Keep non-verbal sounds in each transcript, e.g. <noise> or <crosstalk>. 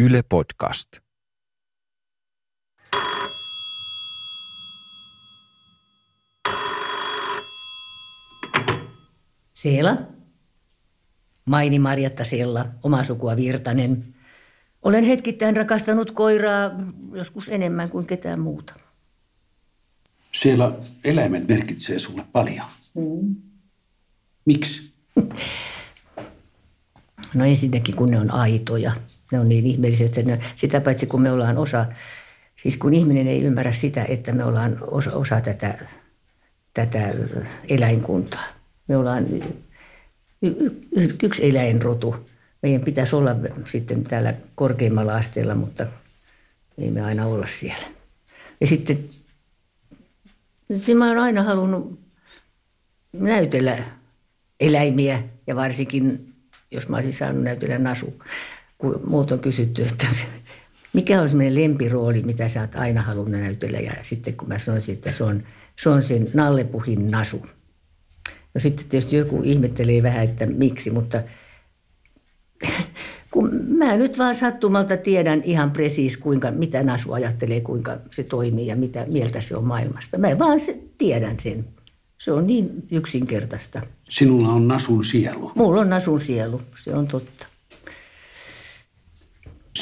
Yle Podcast. Seela. Maini Marjatta Sella, oma sukua Virtanen. Olen hetkittäin rakastanut koiraa joskus enemmän kuin ketään muuta. Siellä eläimet merkitsee sulle paljon. Mm. Miksi? <laughs> No ensinnäkin, kun ne on aitoja. Ne on niin ihmeelliset, että ne, sitä paitsi kun me ollaan osa, siis kun ihminen ei ymmärrä sitä, että me ollaan osa, osa tätä, tätä eläinkuntaa. Me ollaan y, y, yksi eläinrotu. Meidän pitäisi olla sitten täällä korkeimmalla asteella, mutta ei me aina olla siellä. Ja sitten se mä oon aina halunnut näytellä eläimiä ja varsinkin, jos mä olisin saanut näytellä nasu, kun muut on kysytty, että <laughs> mikä on semmoinen lempirooli, mitä sä oot aina halunnut näytellä. Ja sitten kun mä sanoisin, että se on, se on sen nallepuhin nasu. No sitten tietysti joku ihmettelee vähän, että miksi, mutta <laughs> kun mä nyt vaan sattumalta tiedän ihan presiis, kuinka, mitä Nasu ajattelee, kuinka se toimii ja mitä mieltä se on maailmasta. Mä vaan se, tiedän sen. Se on niin yksinkertaista. Sinulla on Nasun sielu. Mulla on Nasun sielu, se on totta.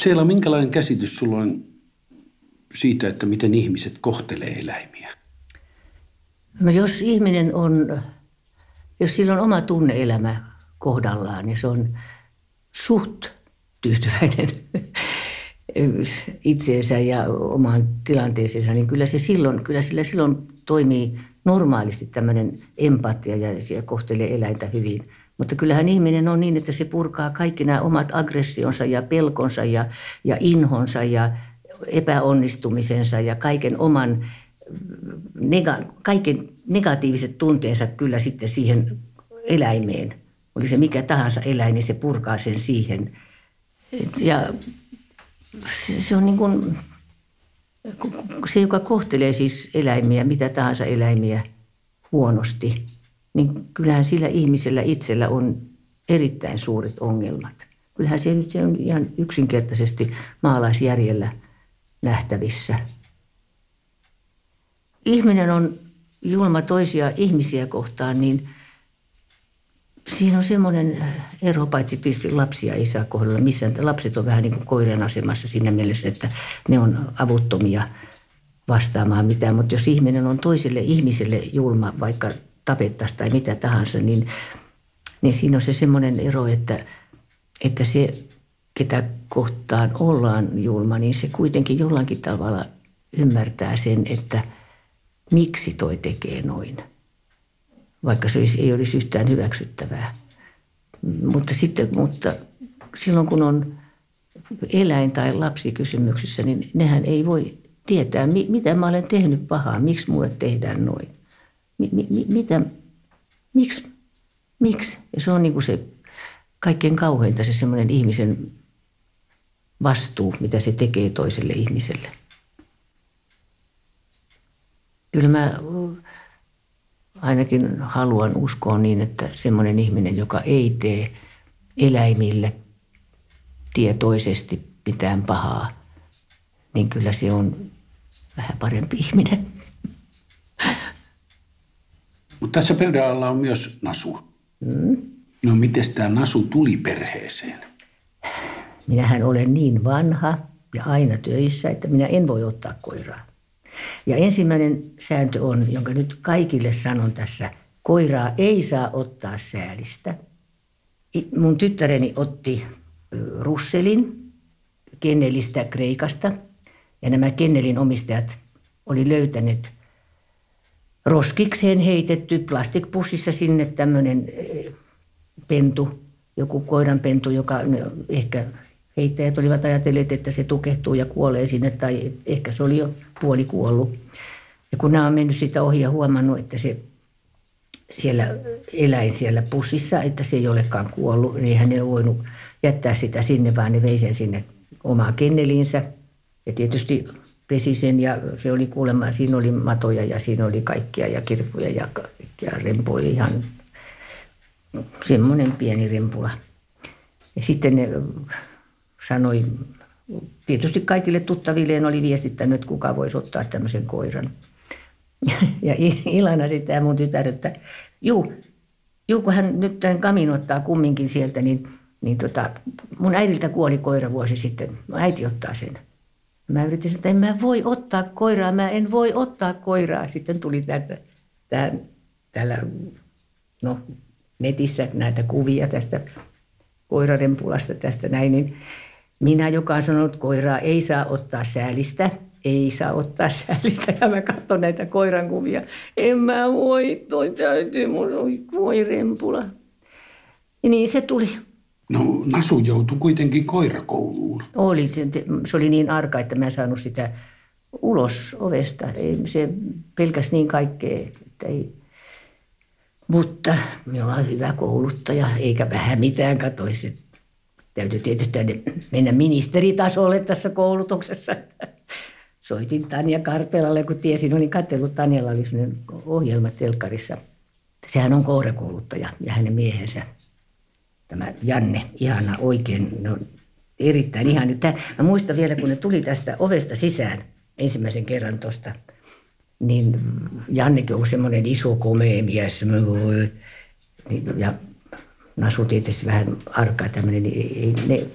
Siellä minkälainen käsitys sulla on siitä, että miten ihmiset kohtelee eläimiä? No jos ihminen on, jos sillä on oma tunneelämä kohdallaan ja niin se on suht tyytyväinen itseensä ja omaan tilanteeseensa, niin kyllä se silloin, kyllä sillä silloin toimii normaalisti tämmöinen empatia ja kohtelee eläintä hyvin. Mutta kyllähän ihminen on niin, että se purkaa kaikki nämä omat aggressionsa ja pelkonsa ja, ja inhonsa ja epäonnistumisensa ja kaiken oman nega, kaiken negatiiviset tunteensa kyllä sitten siihen eläimeen. Oli se mikä tahansa eläin, niin se purkaa sen siihen. Ja se on niin kuin, se, joka kohtelee siis eläimiä, mitä tahansa eläimiä huonosti, niin kyllähän sillä ihmisellä itsellä on erittäin suuret ongelmat. Kyllähän se nyt se on ihan yksinkertaisesti maalaisjärjellä nähtävissä. Ihminen on julma toisia ihmisiä kohtaan, niin siinä on semmoinen ero, paitsi tietysti lapsia ei saa kohdella missään. Lapset on vähän niin kuin koirien asemassa siinä mielessä, että ne on avuttomia vastaamaan mitään. Mutta jos ihminen on toiselle ihmiselle julma, vaikka tapettaisiin tai mitä tahansa, niin, niin siinä on se semmoinen ero, että, että se, ketä kohtaan ollaan julma, niin se kuitenkin jollakin tavalla ymmärtää sen, että miksi toi tekee noin. Vaikka se ei olisi yhtään hyväksyttävää. Mutta, sitten, mutta silloin kun on eläin- tai lapsi kysymyksissä, niin nehän ei voi tietää, mitä mä olen tehnyt pahaa, miksi mulle tehdään noin. Mi, mi, mitä, miksi, miksi? Ja se on niin kuin se kaikkein kauheinta se semmoinen ihmisen vastuu, mitä se tekee toiselle ihmiselle. Kyllä mä ainakin haluan uskoa niin, että semmoinen ihminen, joka ei tee eläimille tietoisesti mitään pahaa, niin kyllä se on vähän parempi ihminen. Mutta tässä pöydän alla on myös Nasu. Mm. No miten tämä Nasu tuli perheeseen? Minähän olen niin vanha ja aina töissä, että minä en voi ottaa koiraa. Ja ensimmäinen sääntö on, jonka nyt kaikille sanon tässä, koiraa ei saa ottaa säälistä. Mun tyttäreni otti Russelin kennelistä Kreikasta ja nämä kennelin omistajat oli löytäneet roskikseen heitetty plastikpussissa sinne tämmöinen pentu, joku koiranpentu, joka ehkä heittäjät olivat ajatelleet, että se tukehtuu ja kuolee sinne tai ehkä se oli jo puoli kuollut. Ja kun nämä on mennyt sitä ohi ja huomannut, että se siellä eläin siellä pussissa, että se ei olekaan kuollut, niin hän ei voinut jättää sitä sinne, vaan ne vei sen sinne omaan kenneliinsä. Ja tietysti pesi sen ja se oli kuulemma, siinä oli matoja ja siinä oli kaikkia ja kirppuja ja, ja rempu ihan semmoinen pieni rempula. Ja sitten ne sanoi tietysti kaikille tuttavilleen oli viestittänyt, että kuka voisi ottaa tämmöisen koiran. <laughs> Ja Ilana sitten mun tytär, että juu, juu kun hän nyt tämän kamin ottaa kumminkin sieltä, niin, niin tota, mun äidiltä kuoli koira vuosi sitten. Äiti ottaa sen. Mä yritin että en mä voi ottaa koiraa, mä en voi ottaa koiraa. Sitten tuli tätä, tämä, täällä no, netissä näitä kuvia tästä koirarempulasta tästä näin, niin minä, joka on sanonut, että koiraa ei saa ottaa säälistä, ei saa ottaa säälistä. Ja mä katson näitä koiran kuvia. En mä voi, toi täytyy, mun voi rempula. Ja niin se tuli. No Nasu joutui kuitenkin koirakouluun. Oli, se, se oli niin arka, että mä en saanut sitä ulos ovesta. Ei, se pelkäs niin kaikkea, että ei. Mutta minulla on hyvä kouluttaja, eikä vähän mitään katoisi. Täytyy tietysti mennä ministeritasolle tässä koulutuksessa. Soitin Tanja Karpelalle, kun tiesin, olin katsellut, Tanjalla oli sellainen ohjelma telkkarissa. Sehän on koirakouluttaja ja hänen miehensä tämä Janne, ihana oikein, no, erittäin ihan. Että mä muistan vielä, kun ne tuli tästä ovesta sisään ensimmäisen kerran tuosta, niin Jannekin on semmoinen iso komea mies. Niin, ja Nasu tietysti vähän arkaa tämmöinen, niin ne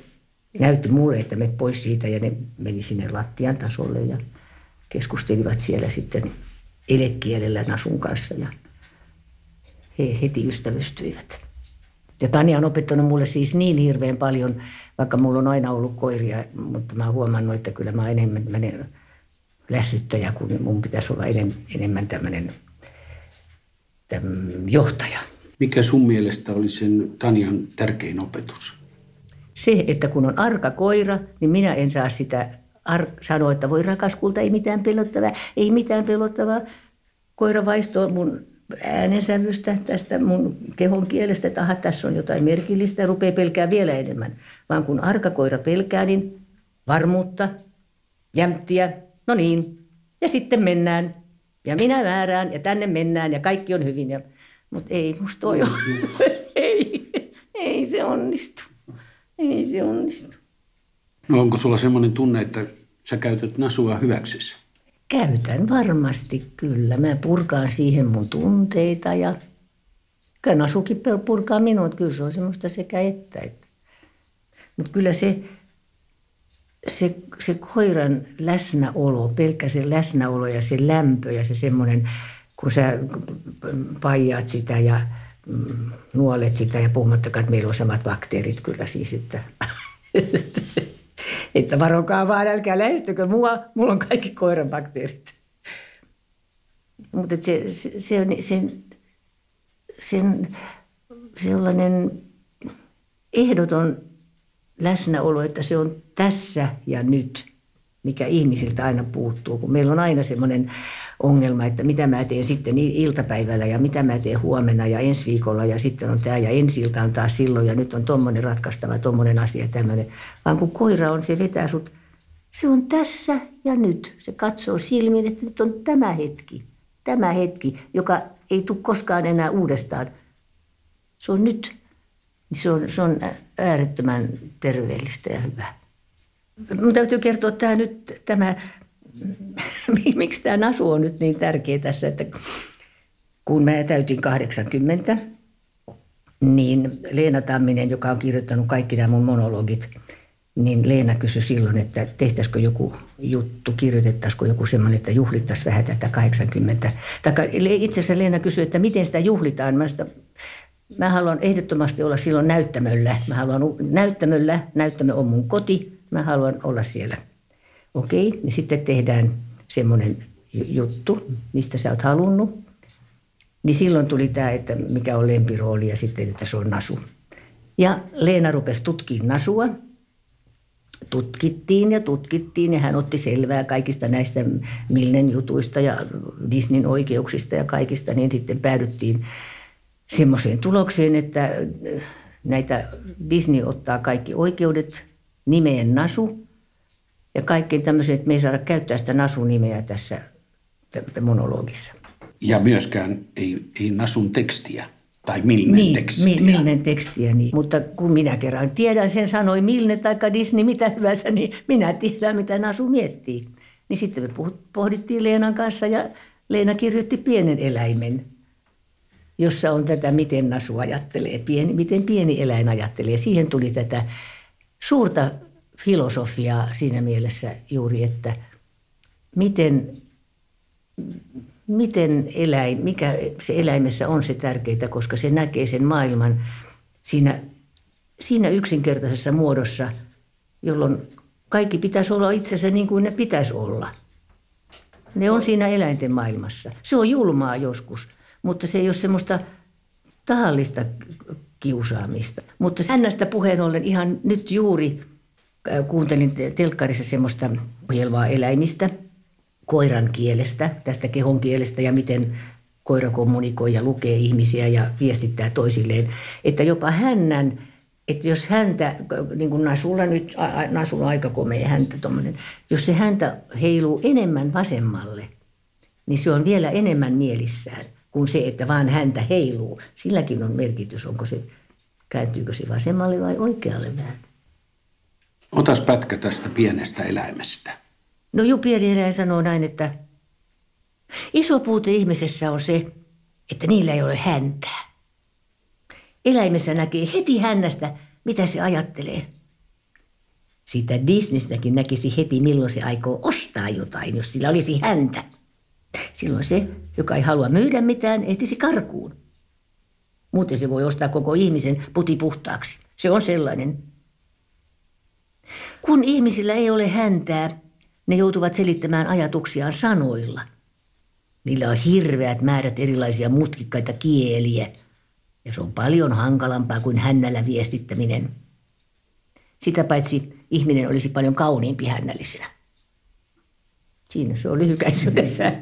näytti mulle, että me pois siitä ja ne meni sinne lattian tasolle ja keskustelivat siellä sitten elekielellä Nasun kanssa ja he heti ystävystyivät. Ja Tanja on opettanut mulle siis niin hirveän paljon, vaikka mulla on aina ollut koiria, mutta mä oon huomannut, että kyllä mä enemmän menen lässyttäjä, kun mun pitäisi olla enemmän, enemmän tämmöinen johtaja. Mikä sun mielestä oli sen Tanjan tärkein opetus? Se, että kun on arka koira, niin minä en saa sitä ar- sanoa, että voi rakas kulta, ei mitään pelottavaa, ei mitään pelottavaa. Koira vaistoo mun äänensävystä, tästä mun kehon kielestä, että aha, tässä on jotain merkillistä ja rupeaa pelkää vielä enemmän. Vaan kun arka koira pelkää, niin varmuutta, jämptiä, no niin, ja sitten mennään. Ja minä väärään ja tänne mennään ja kaikki on hyvin. Ja, mutta ei musta toi ole. <laughs> ei, ei se onnistu. Ei se onnistu. No onko sulla semmoinen tunne, että sä käytät nasua hyväksesi? Käytän varmasti kyllä. Mä purkaan siihen mun tunteita ja kyllä nasukin purkaa minua. Kyllä se on semmoista sekä että. että. Mutta kyllä se, se, se koiran läsnäolo, pelkkä se läsnäolo ja se lämpö ja se semmoinen, kun sä paijaat sitä ja mm, nuolet sitä ja puhumattakaan, että meillä on samat bakteerit kyllä siis, että, <laughs> että varokaa vaan, älkää lähestykö mua, mulla on kaikki koiran bakteerit. Mutta se, se, se, on sen, sen sellainen ehdoton läsnäolo, että se on tässä ja nyt, mikä ihmisiltä aina puuttuu. Kun meillä on aina semmoinen ongelma, että mitä mä teen sitten iltapäivällä ja mitä mä teen huomenna ja ensi viikolla ja sitten on tämä ja ensi ilta on taas silloin ja nyt on tuommoinen ratkaistava tuommoinen asia tämmöinen. Vaan kun koira on, se vetää sut, se on tässä ja nyt. Se katsoo silmiin, että nyt on tämä hetki, tämä hetki, joka ei tule koskaan enää uudestaan. Se on nyt. Se on, se on äärettömän terveellistä ja hyvää. Minun täytyy kertoa tämä nyt, tämä <laughs> miksi tämä Nasu on nyt niin tärkeä tässä, että kun mä täytin 80, niin Leena Tamminen, joka on kirjoittanut kaikki nämä mun monologit, niin Leena kysyi silloin, että tehtäisikö joku juttu, kirjoitettaisiko joku semmoinen, että juhlittaisiin vähän tätä 80. Tai itse asiassa Leena kysyi, että miten sitä juhlitaan. Mä, sitä, mä haluan ehdottomasti olla silloin näyttämöllä. Mä haluan näyttämöllä, näyttämö on mun koti, mä haluan olla siellä Okei, niin sitten tehdään semmoinen juttu, mistä sä oot halunnut. Niin silloin tuli tämä, että mikä on lempirooli ja sitten, että se on Nasu. Ja Leena rupesi tutkimaan Nasua. Tutkittiin ja tutkittiin ja hän otti selvää kaikista näistä Milnen jutuista ja Disneyn oikeuksista ja kaikista. Niin sitten päädyttiin semmoiseen tulokseen, että näitä Disney ottaa kaikki oikeudet nimeen Nasu – ja kaikki tämmöiset, että me ei saada käyttää sitä Nasu-nimeä tässä monologissa. Ja myöskään ei, ei Nasun tekstiä. Tai Milnen niin, tekstiä. Mi, Milnen tekstiä. Niin. Mutta kun minä kerran tiedän sen sanoi Milne tai Disney, mitä hyvänsä, niin minä tiedän, mitä Nasu miettii. Niin sitten me pohdittiin Leenan kanssa ja Leena kirjoitti pienen eläimen, jossa on tätä, miten Nasu ajattelee, pieni, miten pieni eläin ajattelee. Siihen tuli tätä suurta filosofiaa siinä mielessä juuri, että miten, miten eläin, mikä se eläimessä on se tärkeää, koska se näkee sen maailman siinä, siinä yksinkertaisessa muodossa, jolloin kaikki pitäisi olla itsensä niin kuin ne pitäisi olla. Ne on siinä eläinten maailmassa. Se on julmaa joskus, mutta se ei ole semmoista tahallista kiusaamista. Mutta hännästä puheen ollen ihan nyt juuri äh, kuuntelin telkkarissa semmoista ohjelmaa eläimistä, koiran kielestä, tästä kehon kielestä ja miten koira kommunikoi ja lukee ihmisiä ja viestittää toisilleen. Että jopa hännän, että jos häntä, niin kuin Nasulla nyt, Nasulla aika komea häntä tommonen, jos se häntä heiluu enemmän vasemmalle, niin se on vielä enemmän mielissään kuin se, että vaan häntä heiluu. Silläkin on merkitys, onko se, kääntyykö se vasemmalle vai oikealle vähän. Otas pätkä tästä pienestä eläimestä. No juu, pieni eläin sanoo näin, että iso puute ihmisessä on se, että niillä ei ole häntää. Eläimessä näkee heti hännästä, mitä se ajattelee. Siitä Disneystäkin näkisi heti, milloin se aikoo ostaa jotain, jos sillä olisi häntä. Silloin se, joka ei halua myydä mitään, ehtisi karkuun. Muuten se voi ostaa koko ihmisen puti puhtaaksi. Se on sellainen. Kun ihmisillä ei ole häntää, ne joutuvat selittämään ajatuksiaan sanoilla. Niillä on hirveät määrät erilaisia mutkikkaita kieliä, ja se on paljon hankalampaa kuin hännällä viestittäminen. Sitä paitsi ihminen olisi paljon kauniimpi hännällisenä. Siinä se on lyhykäisyydessä.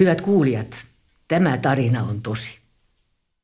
Hyvät kuulijat, tämä tarina on tosi.